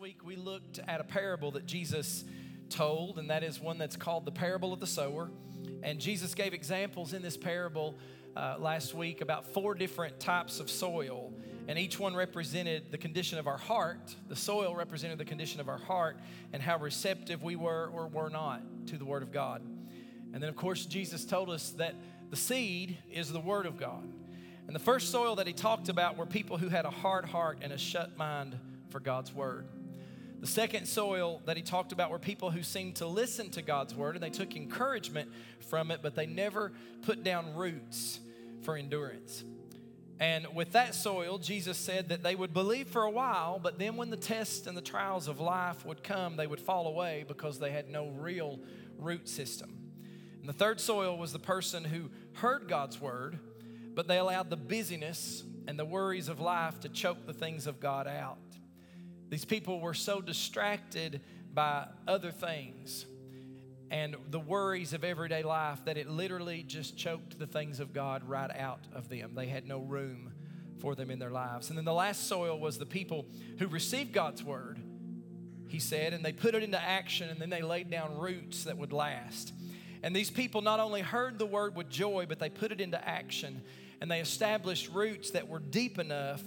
Week we looked at a parable that Jesus told, and that is one that's called the parable of the sower. And Jesus gave examples in this parable uh, last week about four different types of soil, and each one represented the condition of our heart. The soil represented the condition of our heart and how receptive we were or were not to the Word of God. And then, of course, Jesus told us that the seed is the Word of God. And the first soil that he talked about were people who had a hard heart and a shut mind for God's word. The second soil that he talked about were people who seemed to listen to God's word and they took encouragement from it, but they never put down roots for endurance. And with that soil, Jesus said that they would believe for a while, but then when the tests and the trials of life would come, they would fall away because they had no real root system. And the third soil was the person who heard God's word, but they allowed the busyness and the worries of life to choke the things of God out. These people were so distracted by other things and the worries of everyday life that it literally just choked the things of God right out of them. They had no room for them in their lives. And then the last soil was the people who received God's word, he said, and they put it into action and then they laid down roots that would last. And these people not only heard the word with joy, but they put it into action and they established roots that were deep enough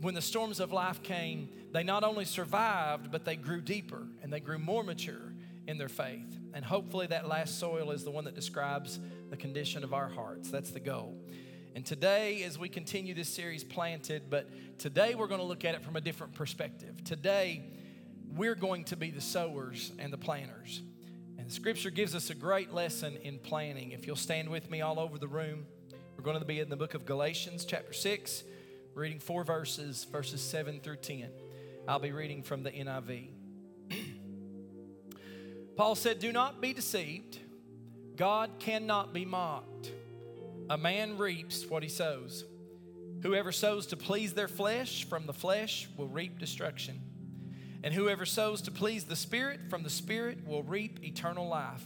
when the storms of life came, they not only survived, but they grew deeper and they grew more mature in their faith. And hopefully, that last soil is the one that describes the condition of our hearts. That's the goal. And today, as we continue this series, Planted, but today we're going to look at it from a different perspective. Today, we're going to be the sowers and the planters. And Scripture gives us a great lesson in planning. If you'll stand with me all over the room, we're going to be in the book of Galatians, chapter 6 reading four verses, verses 7 through 10. I'll be reading from the NIV. Paul said, Do not be deceived. God cannot be mocked. A man reaps what he sows. Whoever sows to please their flesh from the flesh will reap destruction. And whoever sows to please the Spirit from the Spirit will reap eternal life.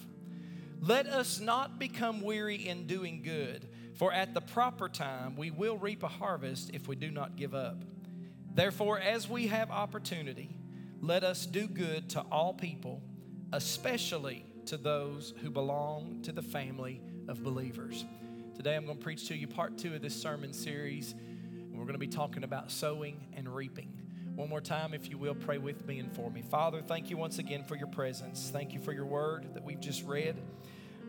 Let us not become weary in doing good. For at the proper time we will reap a harvest if we do not give up. Therefore, as we have opportunity, let us do good to all people, especially to those who belong to the family of believers. Today I'm going to preach to you part two of this sermon series. We're going to be talking about sowing and reaping. One more time, if you will, pray with me and for me. Father, thank you once again for your presence. Thank you for your word that we've just read.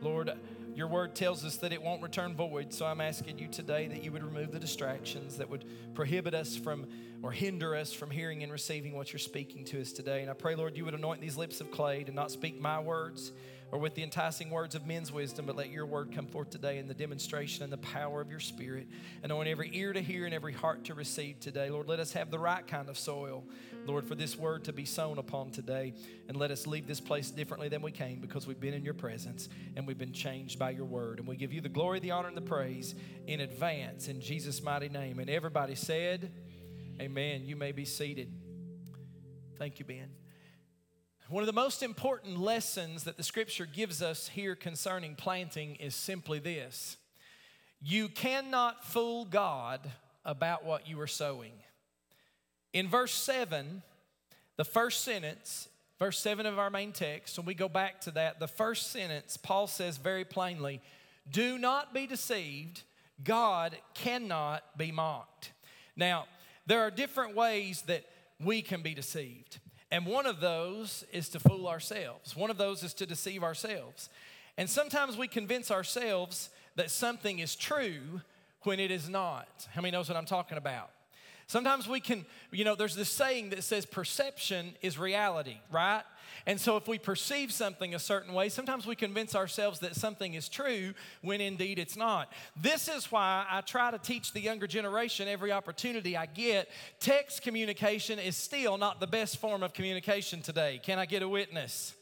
Lord, your word tells us that it won't return void. So I'm asking you today that you would remove the distractions that would prohibit us from or hinder us from hearing and receiving what you're speaking to us today. And I pray, Lord, you would anoint these lips of clay to not speak my words or with the enticing words of men's wisdom, but let your word come forth today in the demonstration and the power of your spirit. Anoint every ear to hear and every heart to receive today. Lord, let us have the right kind of soil, Lord, for this word to be sown upon today. And let us leave this place differently than we came because we've been in your presence and we've been changed by your word. And we give you the glory, the honor, and the praise in advance in Jesus' mighty name. And everybody said, Amen. You may be seated. Thank you, Ben. One of the most important lessons that the scripture gives us here concerning planting is simply this you cannot fool God about what you are sowing. In verse 7, the first sentence, verse 7 of our main text, when we go back to that, the first sentence, Paul says very plainly, Do not be deceived, God cannot be mocked. Now, there are different ways that we can be deceived. And one of those is to fool ourselves. One of those is to deceive ourselves. And sometimes we convince ourselves that something is true when it is not. How many knows what I'm talking about? Sometimes we can, you know, there's this saying that says perception is reality, right? And so if we perceive something a certain way, sometimes we convince ourselves that something is true when indeed it's not. This is why I try to teach the younger generation every opportunity I get. Text communication is still not the best form of communication today. Can I get a witness?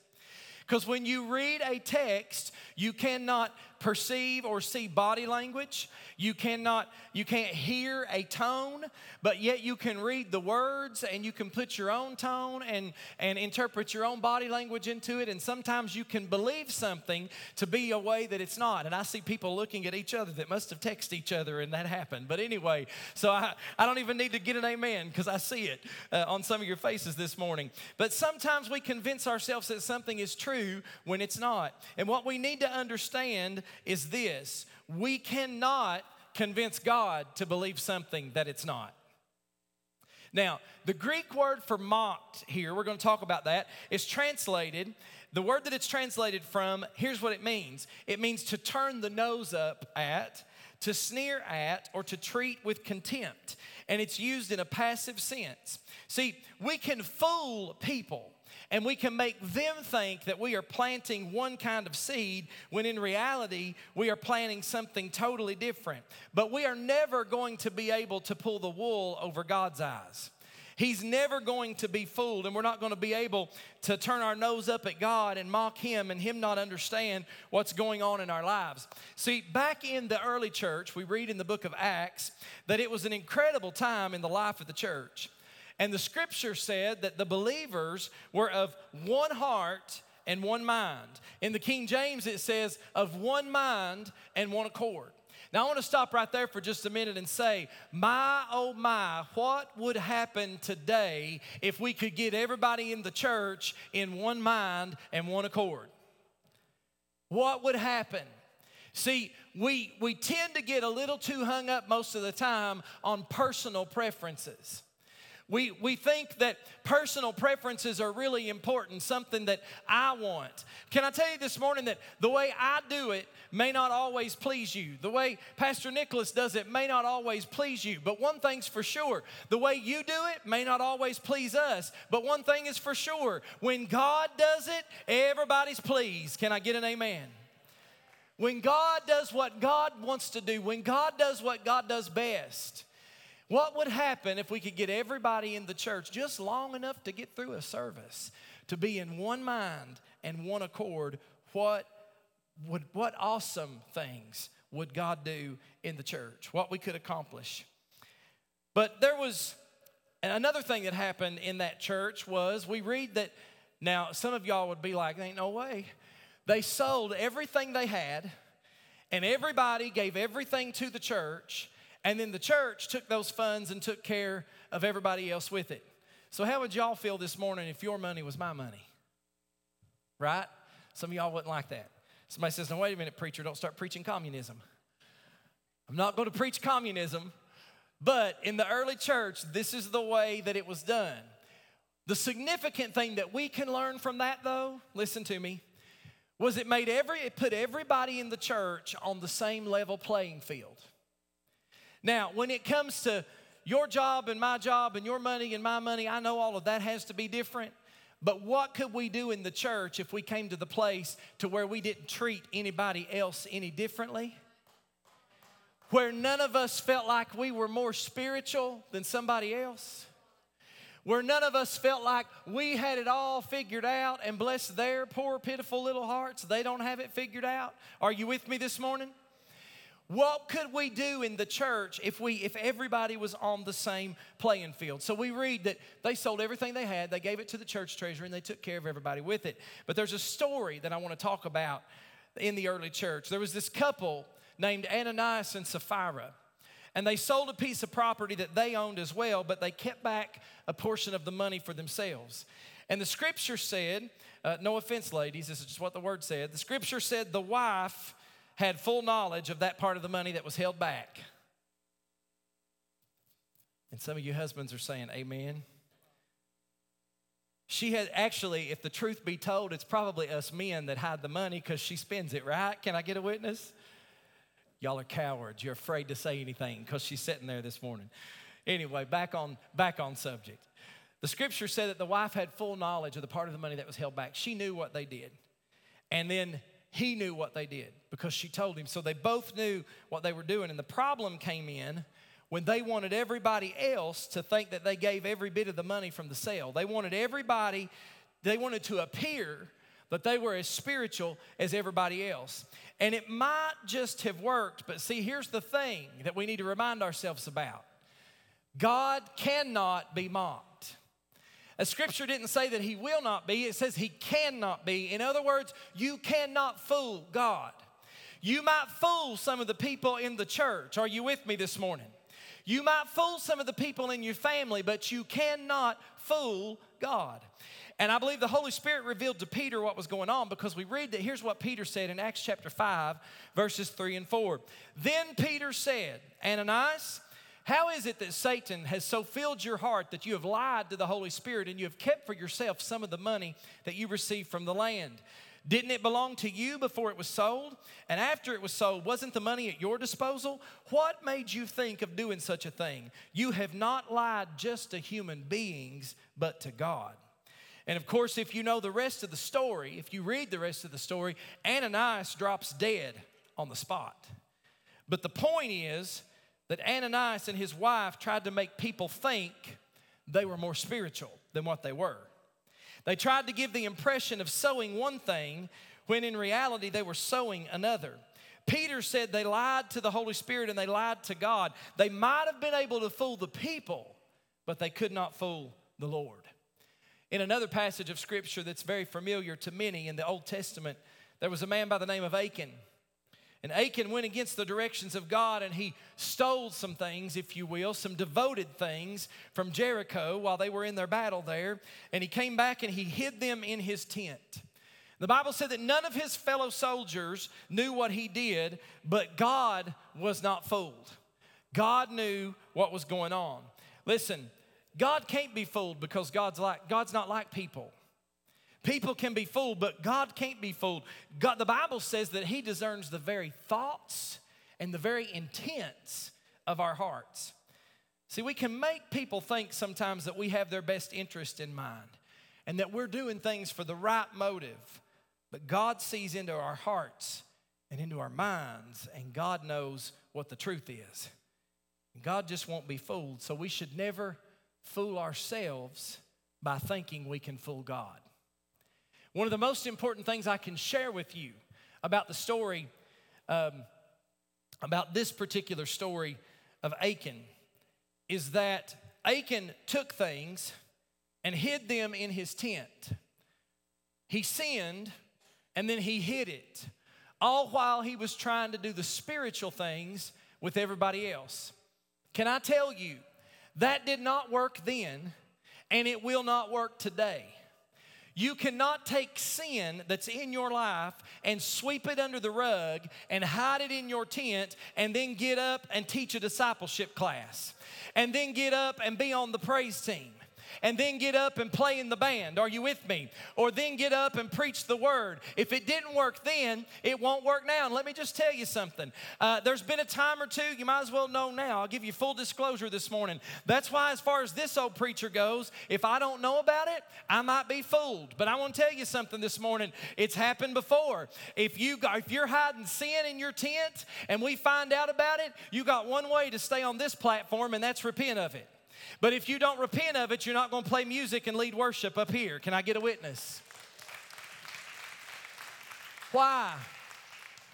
Because when you read a text, you cannot perceive or see body language. You cannot you can't hear a tone, but yet you can read the words and you can put your own tone and and interpret your own body language into it and sometimes you can believe something to be a way that it's not. And I see people looking at each other that must have texted each other and that happened. But anyway, so I I don't even need to get an amen because I see it uh, on some of your faces this morning. But sometimes we convince ourselves that something is true when it's not. And what we need to understand is this we cannot convince God to believe something that it's not. Now, the Greek word for mocked here, we're going to talk about that, is translated. The word that it's translated from, here's what it means it means to turn the nose up at, to sneer at, or to treat with contempt. And it's used in a passive sense. See, we can fool people and we can make them think that we are planting one kind of seed when in reality we are planting something totally different. But we are never going to be able to pull the wool over God's eyes. He's never going to be fooled, and we're not going to be able to turn our nose up at God and mock Him and Him not understand what's going on in our lives. See, back in the early church, we read in the book of Acts that it was an incredible time in the life of the church. And the scripture said that the believers were of one heart and one mind. In the King James, it says, of one mind and one accord. Now, I want to stop right there for just a minute and say, my, oh my, what would happen today if we could get everybody in the church in one mind and one accord? What would happen? See, we, we tend to get a little too hung up most of the time on personal preferences. We, we think that personal preferences are really important, something that I want. Can I tell you this morning that the way I do it may not always please you? The way Pastor Nicholas does it may not always please you. But one thing's for sure the way you do it may not always please us. But one thing is for sure when God does it, everybody's pleased. Can I get an amen? When God does what God wants to do, when God does what God does best, what would happen if we could get everybody in the church just long enough to get through a service to be in one mind and one accord? What would what awesome things would God do in the church? What we could accomplish. But there was another thing that happened in that church was we read that now some of y'all would be like, ain't no way. They sold everything they had, and everybody gave everything to the church, and then the church took those funds and took care of everybody else with it. So, how would y'all feel this morning if your money was my money? Right? Some of y'all wouldn't like that. Somebody says, No, wait a minute, preacher, don't start preaching communism. I'm not going to preach communism, but in the early church, this is the way that it was done. The significant thing that we can learn from that, though, listen to me, was it made every, it put everybody in the church on the same level playing field. Now, when it comes to your job and my job and your money and my money, I know all of that has to be different. But what could we do in the church if we came to the place to where we didn't treat anybody else any differently? Where none of us felt like we were more spiritual than somebody else? Where none of us felt like we had it all figured out and bless their poor, pitiful little hearts, they don't have it figured out? Are you with me this morning? What could we do in the church if we if everybody was on the same playing field? So we read that they sold everything they had, they gave it to the church treasury and they took care of everybody with it. But there's a story that I want to talk about in the early church. There was this couple named Ananias and Sapphira. And they sold a piece of property that they owned as well, but they kept back a portion of the money for themselves. And the scripture said, uh, no offense, ladies, this is just what the word said. The scripture said the wife had full knowledge of that part of the money that was held back. And some of you husbands are saying, Amen. She had actually, if the truth be told, it's probably us men that hide the money because she spends it, right? Can I get a witness? Y'all are cowards. You're afraid to say anything because she's sitting there this morning. Anyway, back on back on subject. The scripture said that the wife had full knowledge of the part of the money that was held back. She knew what they did. And then he knew what they did because she told him. So they both knew what they were doing. And the problem came in when they wanted everybody else to think that they gave every bit of the money from the sale. They wanted everybody, they wanted to appear that they were as spiritual as everybody else. And it might just have worked, but see, here's the thing that we need to remind ourselves about God cannot be mocked. A scripture didn't say that he will not be, it says he cannot be. In other words, you cannot fool God. You might fool some of the people in the church. Are you with me this morning? You might fool some of the people in your family, but you cannot fool God. And I believe the Holy Spirit revealed to Peter what was going on because we read that here's what Peter said in Acts chapter 5, verses 3 and 4. Then Peter said, Ananias, how is it that Satan has so filled your heart that you have lied to the Holy Spirit and you have kept for yourself some of the money that you received from the land? Didn't it belong to you before it was sold? And after it was sold, wasn't the money at your disposal? What made you think of doing such a thing? You have not lied just to human beings, but to God. And of course, if you know the rest of the story, if you read the rest of the story, Ananias drops dead on the spot. But the point is that Ananias and his wife tried to make people think they were more spiritual than what they were. They tried to give the impression of sowing one thing when in reality they were sowing another. Peter said they lied to the Holy Spirit and they lied to God. They might have been able to fool the people, but they could not fool the Lord. In another passage of scripture that's very familiar to many in the Old Testament, there was a man by the name of Achan. And Achan went against the directions of God and he stole some things, if you will, some devoted things from Jericho while they were in their battle there. And he came back and he hid them in his tent. The Bible said that none of his fellow soldiers knew what he did, but God was not fooled. God knew what was going on. Listen, God can't be fooled because God's like God's not like people. People can be fooled, but God can't be fooled. God, the Bible says that He discerns the very thoughts and the very intents of our hearts. See, we can make people think sometimes that we have their best interest in mind and that we're doing things for the right motive. But God sees into our hearts and into our minds, and God knows what the truth is. God just won't be fooled, so we should never fool ourselves by thinking we can fool God. One of the most important things I can share with you about the story, um, about this particular story of Achan, is that Achan took things and hid them in his tent. He sinned and then he hid it, all while he was trying to do the spiritual things with everybody else. Can I tell you, that did not work then, and it will not work today. You cannot take sin that's in your life and sweep it under the rug and hide it in your tent and then get up and teach a discipleship class and then get up and be on the praise team and then get up and play in the band. Are you with me? Or then get up and preach the word. If it didn't work then, it won't work now. And let me just tell you something. Uh, there's been a time or two, you might as well know now. I'll give you full disclosure this morning. That's why, as far as this old preacher goes, if I don't know about it, I might be fooled. But I want to tell you something this morning. It's happened before. If you if you're hiding sin in your tent and we find out about it, you got one way to stay on this platform, and that's repent of it. But if you don't repent of it, you're not going to play music and lead worship up here. Can I get a witness? Why?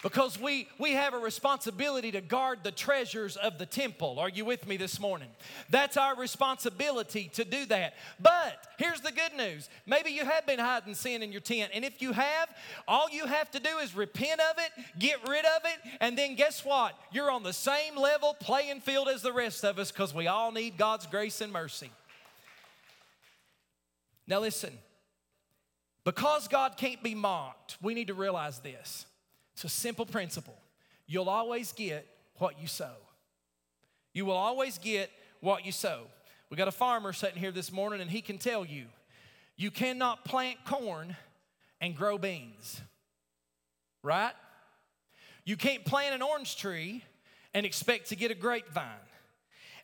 Because we, we have a responsibility to guard the treasures of the temple. Are you with me this morning? That's our responsibility to do that. But here's the good news maybe you have been hiding sin in your tent. And if you have, all you have to do is repent of it, get rid of it, and then guess what? You're on the same level playing field as the rest of us because we all need God's grace and mercy. Now, listen, because God can't be mocked, we need to realize this. It's a simple principle. You'll always get what you sow. You will always get what you sow. We got a farmer sitting here this morning, and he can tell you you cannot plant corn and grow beans, right? You can't plant an orange tree and expect to get a grapevine.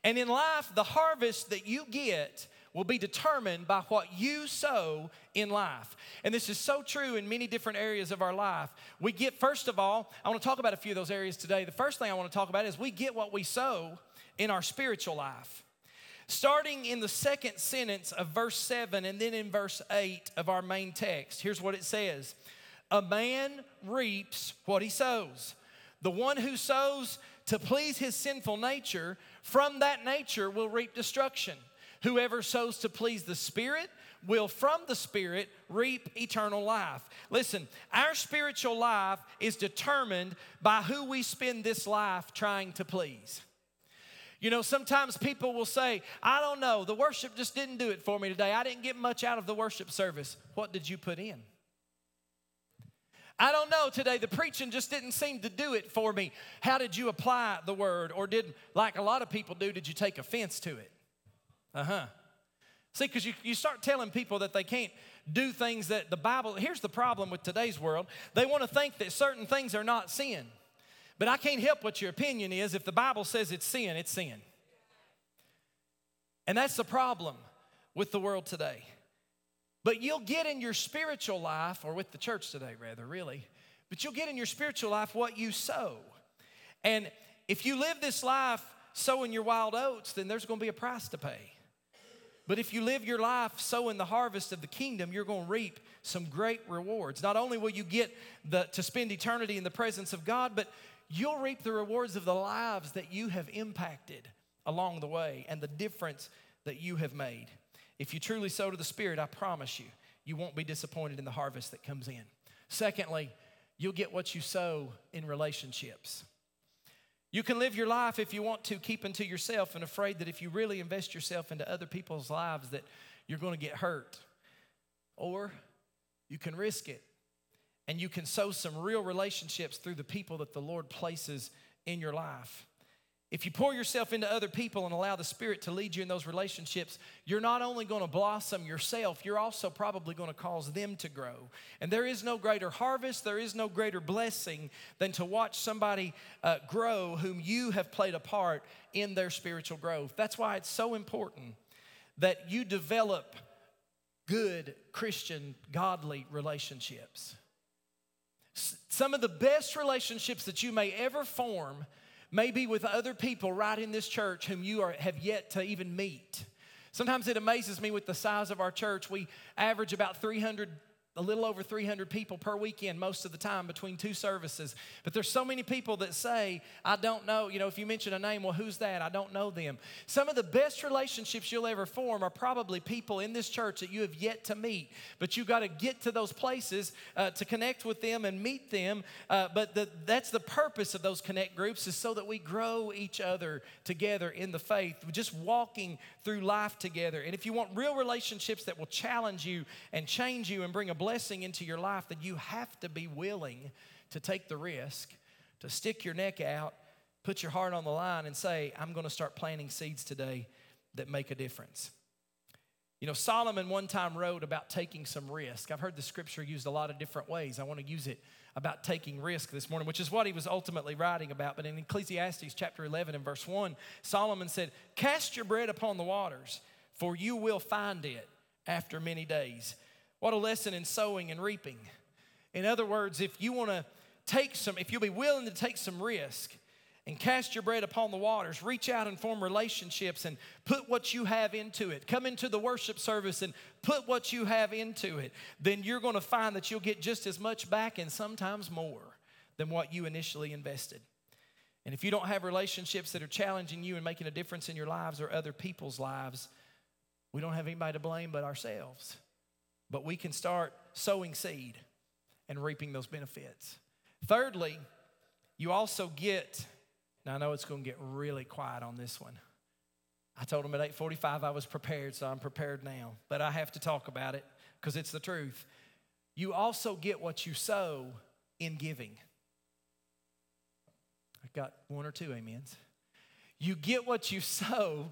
And in life, the harvest that you get will be determined by what you sow in life. And this is so true in many different areas of our life. We get, first of all, I want to talk about a few of those areas today. The first thing I want to talk about is we get what we sow in our spiritual life. Starting in the second sentence of verse 7 and then in verse 8 of our main text, here's what it says A man reaps what he sows. The one who sows to please his sinful nature, from that nature will reap destruction. Whoever sows to please the Spirit will from the Spirit reap eternal life. Listen, our spiritual life is determined by who we spend this life trying to please. You know, sometimes people will say, I don't know, the worship just didn't do it for me today. I didn't get much out of the worship service. What did you put in? I don't know today, the preaching just didn't seem to do it for me. How did you apply the word? Or did, like a lot of people do, did you take offense to it? Uh huh. See, because you, you start telling people that they can't do things that the Bible, here's the problem with today's world. They want to think that certain things are not sin. But I can't help what your opinion is. If the Bible says it's sin, it's sin. And that's the problem with the world today. But you'll get in your spiritual life, or with the church today, rather, really, but you'll get in your spiritual life what you sow. And if you live this life sowing your wild oats, then there's going to be a price to pay. But if you live your life sowing the harvest of the kingdom, you're going to reap some great rewards. Not only will you get the, to spend eternity in the presence of God, but you'll reap the rewards of the lives that you have impacted along the way and the difference that you have made. If you truly sow to the Spirit, I promise you, you won't be disappointed in the harvest that comes in. Secondly, you'll get what you sow in relationships. You can live your life if you want to, keeping to yourself and afraid that if you really invest yourself into other people's lives that you're going to get hurt. Or you can risk it and you can sow some real relationships through the people that the Lord places in your life. If you pour yourself into other people and allow the Spirit to lead you in those relationships, you're not only going to blossom yourself, you're also probably going to cause them to grow. And there is no greater harvest, there is no greater blessing than to watch somebody uh, grow whom you have played a part in their spiritual growth. That's why it's so important that you develop good Christian, godly relationships. Some of the best relationships that you may ever form maybe with other people right in this church whom you are, have yet to even meet. Sometimes it amazes me with the size of our church. We average about 300 a little over 300 people per weekend most of the time between two services. But there's so many people that say, I don't know. You know, if you mention a name, well, who's that? I don't know them. Some of the best relationships you'll ever form are probably people in this church that you have yet to meet. But you've got to get to those places uh, to connect with them and meet them. Uh, but the, that's the purpose of those connect groups is so that we grow each other together in the faith, just walking through life together. And if you want real relationships that will challenge you and change you and bring a blessing into your life, then you have to be willing to take the risk, to stick your neck out, put your heart on the line, and say, I'm going to start planting seeds today that make a difference. You know, Solomon one time wrote about taking some risk. I've heard the scripture used a lot of different ways. I want to use it about taking risk this morning, which is what he was ultimately writing about. But in Ecclesiastes chapter 11 and verse 1, Solomon said, Cast your bread upon the waters, for you will find it after many days. What a lesson in sowing and reaping. In other words, if you want to take some, if you'll be willing to take some risk and cast your bread upon the waters, reach out and form relationships and put what you have into it. Come into the worship service and put what you have into it. Then you're going to find that you'll get just as much back and sometimes more than what you initially invested. And if you don't have relationships that are challenging you and making a difference in your lives or other people's lives, we don't have anybody to blame but ourselves. But we can start sowing seed and reaping those benefits. Thirdly, you also get, now I know it's going to get really quiet on this one. I told them at 8:45 I was prepared, so I'm prepared now. But I have to talk about it because it's the truth. You also get what you sow in giving. I got one or two amens. You get what you sow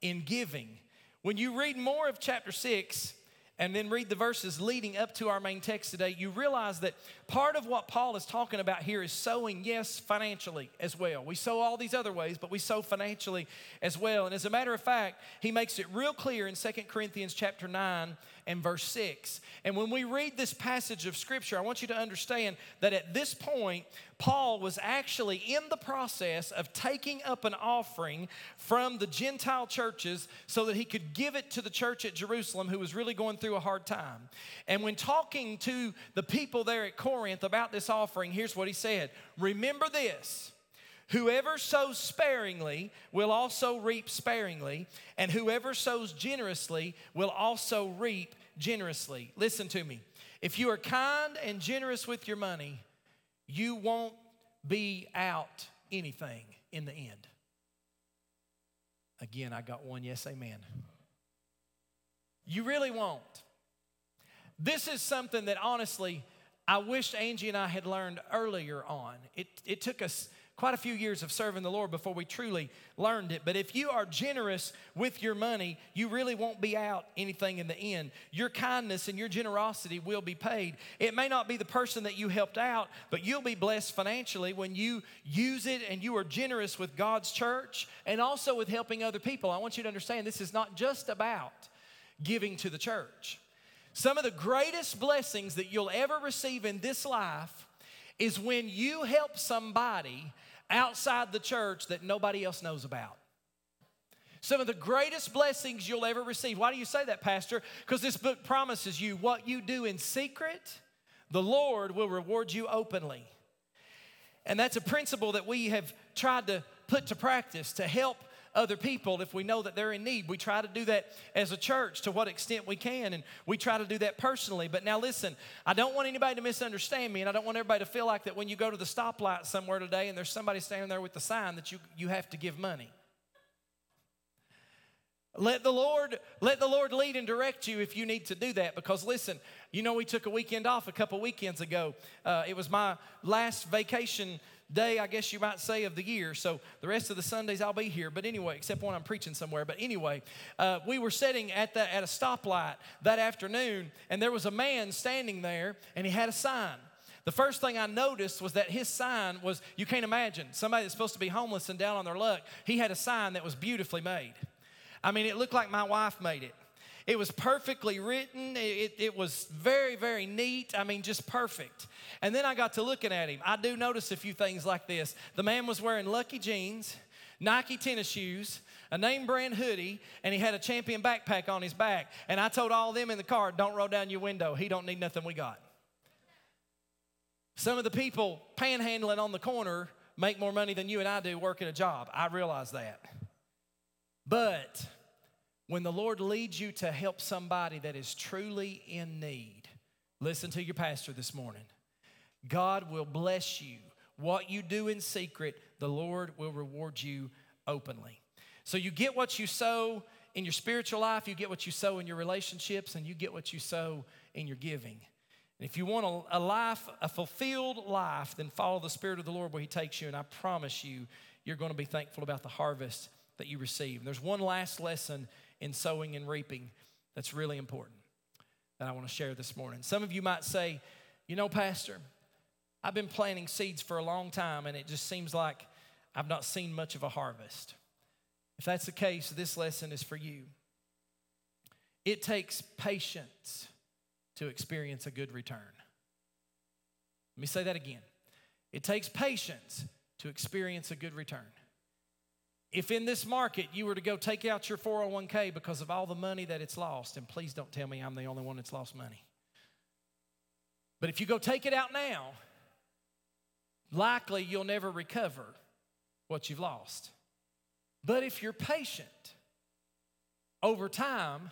in giving. When you read more of chapter 6, and then read the verses leading up to our main text today, you realize that part of what Paul is talking about here is sowing, yes, financially as well. We sow all these other ways, but we sow financially as well. And as a matter of fact, he makes it real clear in 2 Corinthians chapter 9 and verse 6. And when we read this passage of Scripture, I want you to understand that at this point, Paul was actually in the process of taking up an offering from the Gentile churches so that he could give it to the church at Jerusalem who was really going through a hard time. And when talking to the people there at Corinth about this offering, here's what he said Remember this. Whoever sows sparingly will also reap sparingly, and whoever sows generously will also reap generously. Listen to me. If you are kind and generous with your money, you won't be out anything in the end. Again, I got one yes, amen. You really won't. This is something that honestly, I wished Angie and I had learned earlier on. It, it took us quite a few years of serving the Lord before we truly learned it. But if you are generous with your money, you really won't be out anything in the end. Your kindness and your generosity will be paid. It may not be the person that you helped out, but you'll be blessed financially when you use it and you are generous with God's church and also with helping other people. I want you to understand this is not just about giving to the church. Some of the greatest blessings that you'll ever receive in this life is when you help somebody outside the church that nobody else knows about. Some of the greatest blessings you'll ever receive. Why do you say that, Pastor? Because this book promises you what you do in secret, the Lord will reward you openly. And that's a principle that we have tried to put to practice to help other people if we know that they're in need. We try to do that as a church to what extent we can, and we try to do that personally. But now, listen, I don't want anybody to misunderstand me, and I don't want everybody to feel like that when you go to the stoplight somewhere today and there's somebody standing there with the sign that you, you have to give money. Let the Lord let the Lord lead and direct you if you need to do that. Because listen, you know we took a weekend off a couple weekends ago. Uh, it was my last vacation day, I guess you might say, of the year. So the rest of the Sundays I'll be here. But anyway, except when I'm preaching somewhere. But anyway, uh, we were sitting at, the, at a stoplight that afternoon, and there was a man standing there, and he had a sign. The first thing I noticed was that his sign was, you can't imagine, somebody that's supposed to be homeless and down on their luck, he had a sign that was beautifully made. I mean, it looked like my wife made it. It was perfectly written. It, it, was very, very neat. I mean, just perfect. And then I got to looking at him. I do notice a few things like this. The man was wearing lucky jeans, Nike tennis shoes, a name brand hoodie, and he had a champion backpack on his back. And I told all them in the car, don't roll down your window. He don't need nothing we got. Some of the people panhandling on the corner make more money than you and I do working a job. I realize that. But when the Lord leads you to help somebody that is truly in need, listen to your pastor this morning. God will bless you. What you do in secret, the Lord will reward you openly. So you get what you sow in your spiritual life, you get what you sow in your relationships, and you get what you sow in your giving. And if you want a, life, a fulfilled life, then follow the Spirit of the Lord where He takes you, and I promise you, you're going to be thankful about the harvest that you receive. And there's one last lesson in sowing and reaping that's really important that I want to share this morning. Some of you might say, you know, Pastor, I've been planting seeds for a long time and it just seems like I've not seen much of a harvest. If that's the case, this lesson is for you. It takes patience to experience a good return. Let me say that again. It takes patience to experience a good return. If in this market you were to go take out your 401k because of all the money that it's lost, and please don't tell me I'm the only one that's lost money. But if you go take it out now, likely you'll never recover what you've lost. But if you're patient, over time,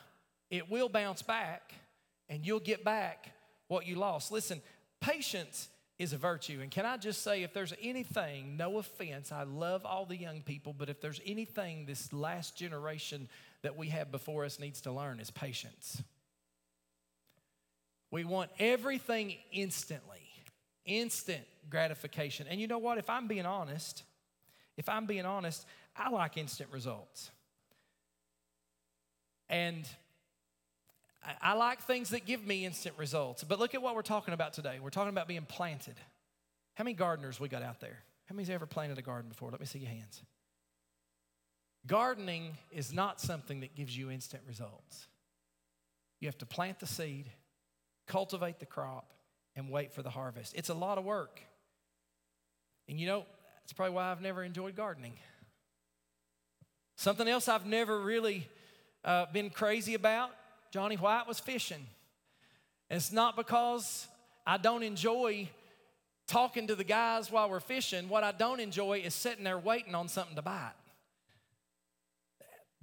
it will bounce back and you'll get back what you lost. Listen, patience is a virtue. And can I just say, if there's anything, no offense, I love all the young people, but if there's anything this last generation that we have before us needs to learn, is patience. We want everything instantly, instant gratification. And you know what? If I'm being honest, if I'm being honest, I like instant results. And I like things that give me instant results. But look at what we're talking about today. We're talking about being planted. How many gardeners we got out there? How many's ever planted a garden before? Let me see your hands. Gardening is not something that gives you instant results. You have to plant the seed, cultivate the crop, and wait for the harvest. It's a lot of work. And you know, that's probably why I've never enjoyed gardening. Something else I've never really uh, been crazy about Johnny White was fishing. It's not because I don't enjoy talking to the guys while we're fishing. What I don't enjoy is sitting there waiting on something to bite.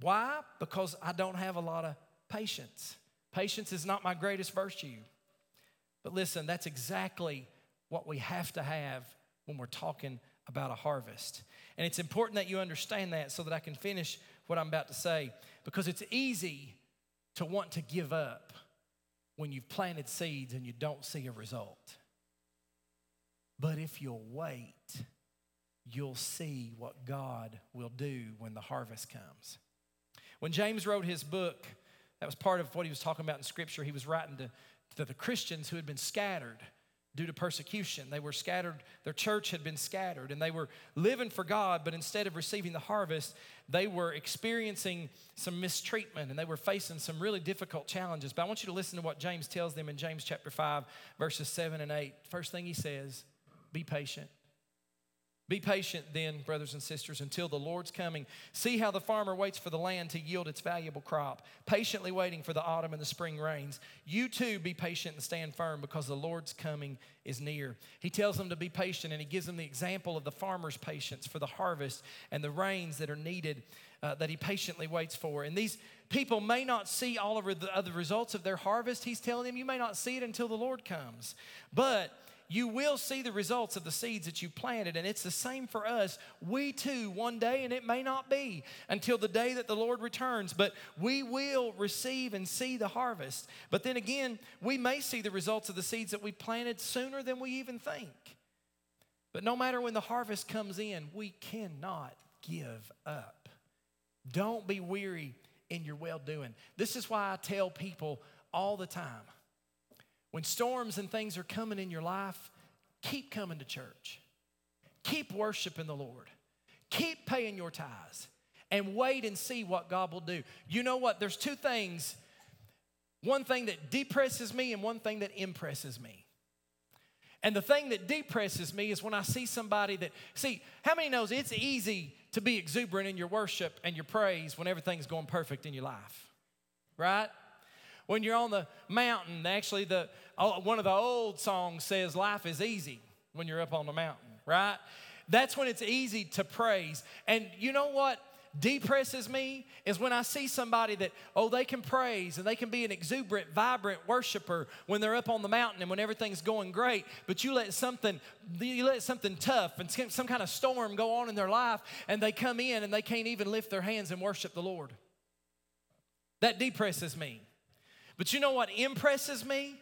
Why? Because I don't have a lot of patience. Patience is not my greatest virtue. But listen, that's exactly what we have to have when we're talking about a harvest. And it's important that you understand that so that I can finish what I'm about to say because it's easy to want to give up when you've planted seeds and you don't see a result. But if you'll wait, you'll see what God will do when the harvest comes. When James wrote his book, that was part of what he was talking about in Scripture. He was writing to, to the Christians who had been scattered due to persecution. They were scattered, their church had been scattered, and they were living for God, but instead of receiving the harvest, they were experiencing some mistreatment and they were facing some really difficult challenges. But I want you to listen to what James tells them in James chapter 5, verses 7 and 8. First thing he says, be patient. Be patient then, brothers and sisters, until the Lord's coming. See how the farmer waits for the land to yield its valuable crop, patiently waiting for the autumn and the spring rains. You too be patient and stand firm because the Lord's coming is near. He tells them to be patient and he gives them the example of the farmer's patience for the harvest and the rains that are needed uh, that he patiently waits for. And these people may not see all of the, of the results of their harvest. He's telling them you may not see it until the Lord comes. But you will see the results of the seeds that you planted. And it's the same for us. We too, one day, and it may not be until the day that the Lord returns, but we will receive and see the harvest. But then again, we may see the results of the seeds that we planted sooner than we even think. But no matter when the harvest comes in, we cannot give up. Don't be weary in your well doing. This is why I tell people all the time when storms and things are coming in your life, keep coming to church. Keep worshiping the Lord. Keep paying your tithes and wait and see what God will do. You know what? There's two things one thing that depresses me and one thing that impresses me. And the thing that depresses me is when I see somebody that, see, how many knows it's easy to be exuberant in your worship and your praise when everything's going perfect in your life, right? When you're on the mountain, actually, the, oh, one of the old songs says, Life is easy when you're up on the mountain, right? That's when it's easy to praise. And you know what? depresses me is when I see somebody that, oh, they can praise and they can be an exuberant, vibrant worshiper when they're up on the mountain and when everything's going great, but you let something, you let something tough and some kind of storm go on in their life and they come in and they can't even lift their hands and worship the Lord. That depresses me. But you know what impresses me?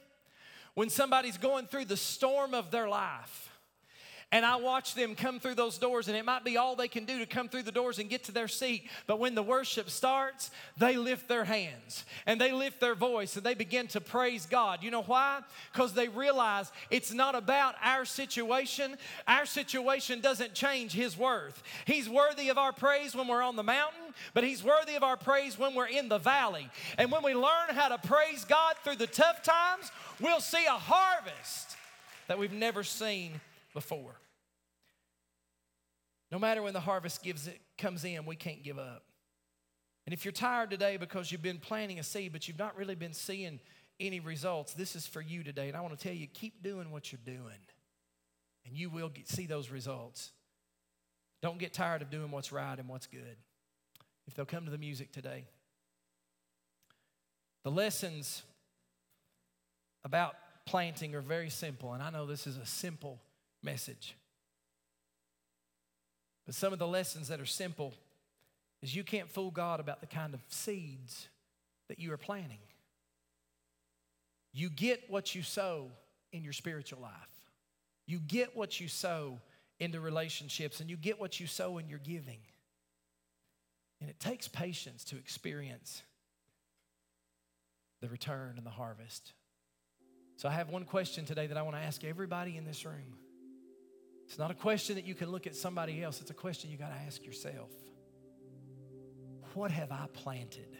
When somebody's going through the storm of their life and I watch them come through those doors, and it might be all they can do to come through the doors and get to their seat. But when the worship starts, they lift their hands and they lift their voice and they begin to praise God. You know why? Because they realize it's not about our situation. Our situation doesn't change His worth. He's worthy of our praise when we're on the mountain, but He's worthy of our praise when we're in the valley. And when we learn how to praise God through the tough times, we'll see a harvest that we've never seen before. No matter when the harvest gives it, comes in, we can't give up. And if you're tired today because you've been planting a seed, but you've not really been seeing any results, this is for you today. And I want to tell you keep doing what you're doing, and you will get, see those results. Don't get tired of doing what's right and what's good. If they'll come to the music today, the lessons about planting are very simple, and I know this is a simple message. But some of the lessons that are simple is you can't fool God about the kind of seeds that you are planting. You get what you sow in your spiritual life. You get what you sow into relationships, and you get what you sow in your giving. And it takes patience to experience the return and the harvest. So I have one question today that I want to ask everybody in this room. It's not a question that you can look at somebody else, it's a question you got to ask yourself. What have I planted?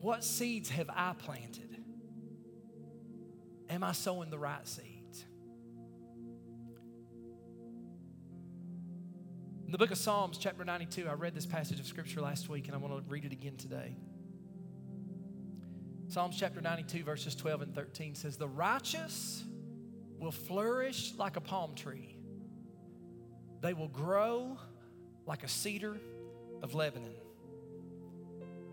What seeds have I planted? Am I sowing the right seeds? In the book of Psalms, chapter 92, I read this passage of scripture last week and I want to read it again today. Psalms chapter 92, verses 12 and 13 says, The righteous will flourish like a palm tree, they will grow like a cedar of Lebanon.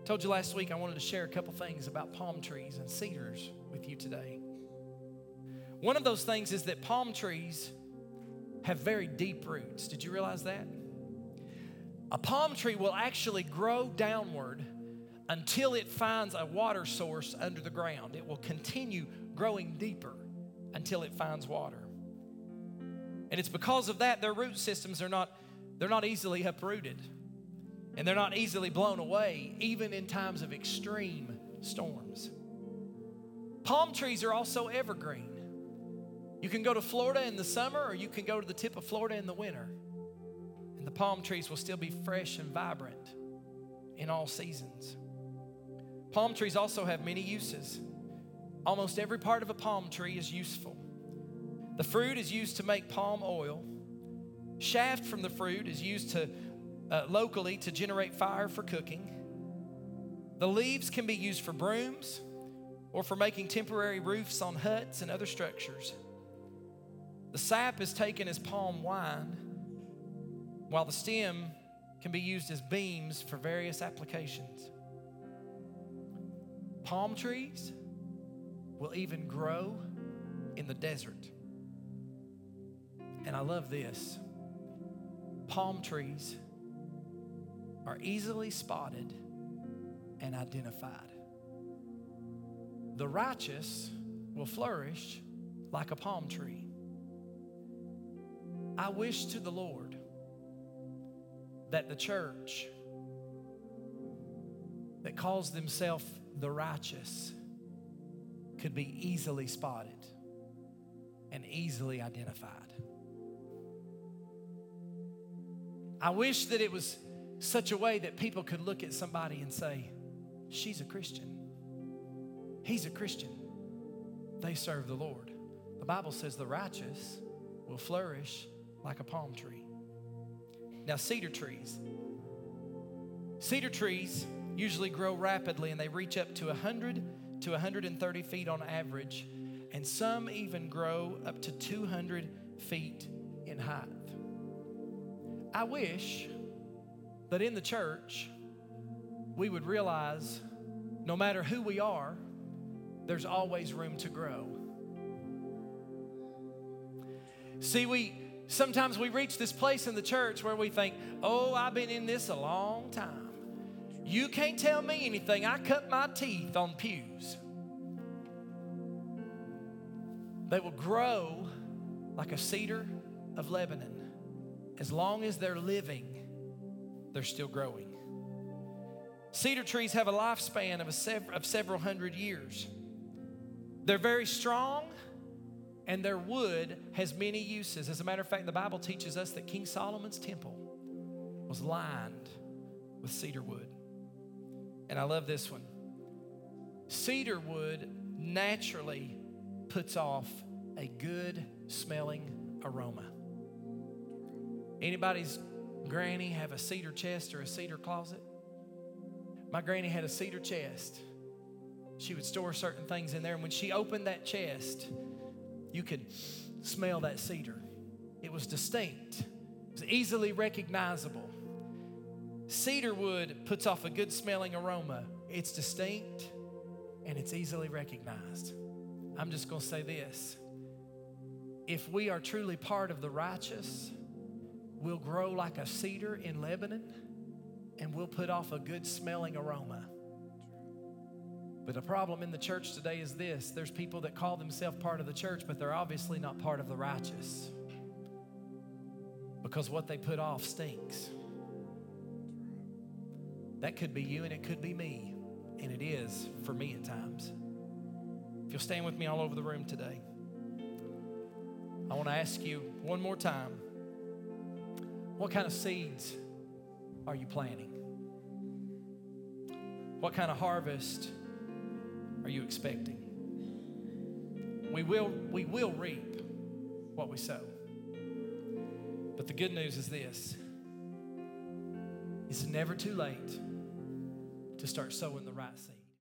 I told you last week I wanted to share a couple things about palm trees and cedars with you today. One of those things is that palm trees have very deep roots. Did you realize that? A palm tree will actually grow downward until it finds a water source under the ground. It will continue growing deeper until it finds water. And it's because of that their root systems are not they're not easily uprooted. And they're not easily blown away even in times of extreme storms. Palm trees are also evergreen. You can go to Florida in the summer or you can go to the tip of Florida in the winter. And the palm trees will still be fresh and vibrant in all seasons. Palm trees also have many uses. Almost every part of a palm tree is useful. The fruit is used to make palm oil. Shaft from the fruit is used to uh, locally to generate fire for cooking. The leaves can be used for brooms or for making temporary roofs on huts and other structures. The sap is taken as palm wine, while the stem can be used as beams for various applications. Palm trees will even grow in the desert. And I love this palm trees are easily spotted and identified. The righteous will flourish like a palm tree. I wish to the Lord that the church that calls themselves the righteous could be easily spotted and easily identified. I wish that it was such a way that people could look at somebody and say, She's a Christian. He's a Christian. They serve the Lord. The Bible says the righteous will flourish like a palm tree. Now, cedar trees. Cedar trees usually grow rapidly and they reach up to 100 to 130 feet on average, and some even grow up to 200 feet in height. I wish that in the church we would realize no matter who we are, there's always room to grow. See, we sometimes we reach this place in the church where we think, oh, I've been in this a long time. You can't tell me anything. I cut my teeth on pews. They will grow like a cedar of Lebanon. As long as they're living, they're still growing. Cedar trees have a lifespan of, a sev- of several hundred years. They're very strong, and their wood has many uses. As a matter of fact, the Bible teaches us that King Solomon's temple was lined with cedar wood. And I love this one. Cedar wood naturally puts off a good smelling aroma. Anybody's granny have a cedar chest or a cedar closet? My granny had a cedar chest. She would store certain things in there, and when she opened that chest, you could smell that cedar. It was distinct, it was easily recognizable. Cedar wood puts off a good smelling aroma. It's distinct and it's easily recognized. I'm just going to say this. If we are truly part of the righteous, we'll grow like a cedar in Lebanon and we'll put off a good smelling aroma. But the problem in the church today is this there's people that call themselves part of the church, but they're obviously not part of the righteous because what they put off stinks. That could be you and it could be me, and it is for me at times. If you'll stand with me all over the room today, I want to ask you one more time what kind of seeds are you planting? What kind of harvest are you expecting? We will, we will reap what we sow. But the good news is this it's never too late to start sowing the right seed.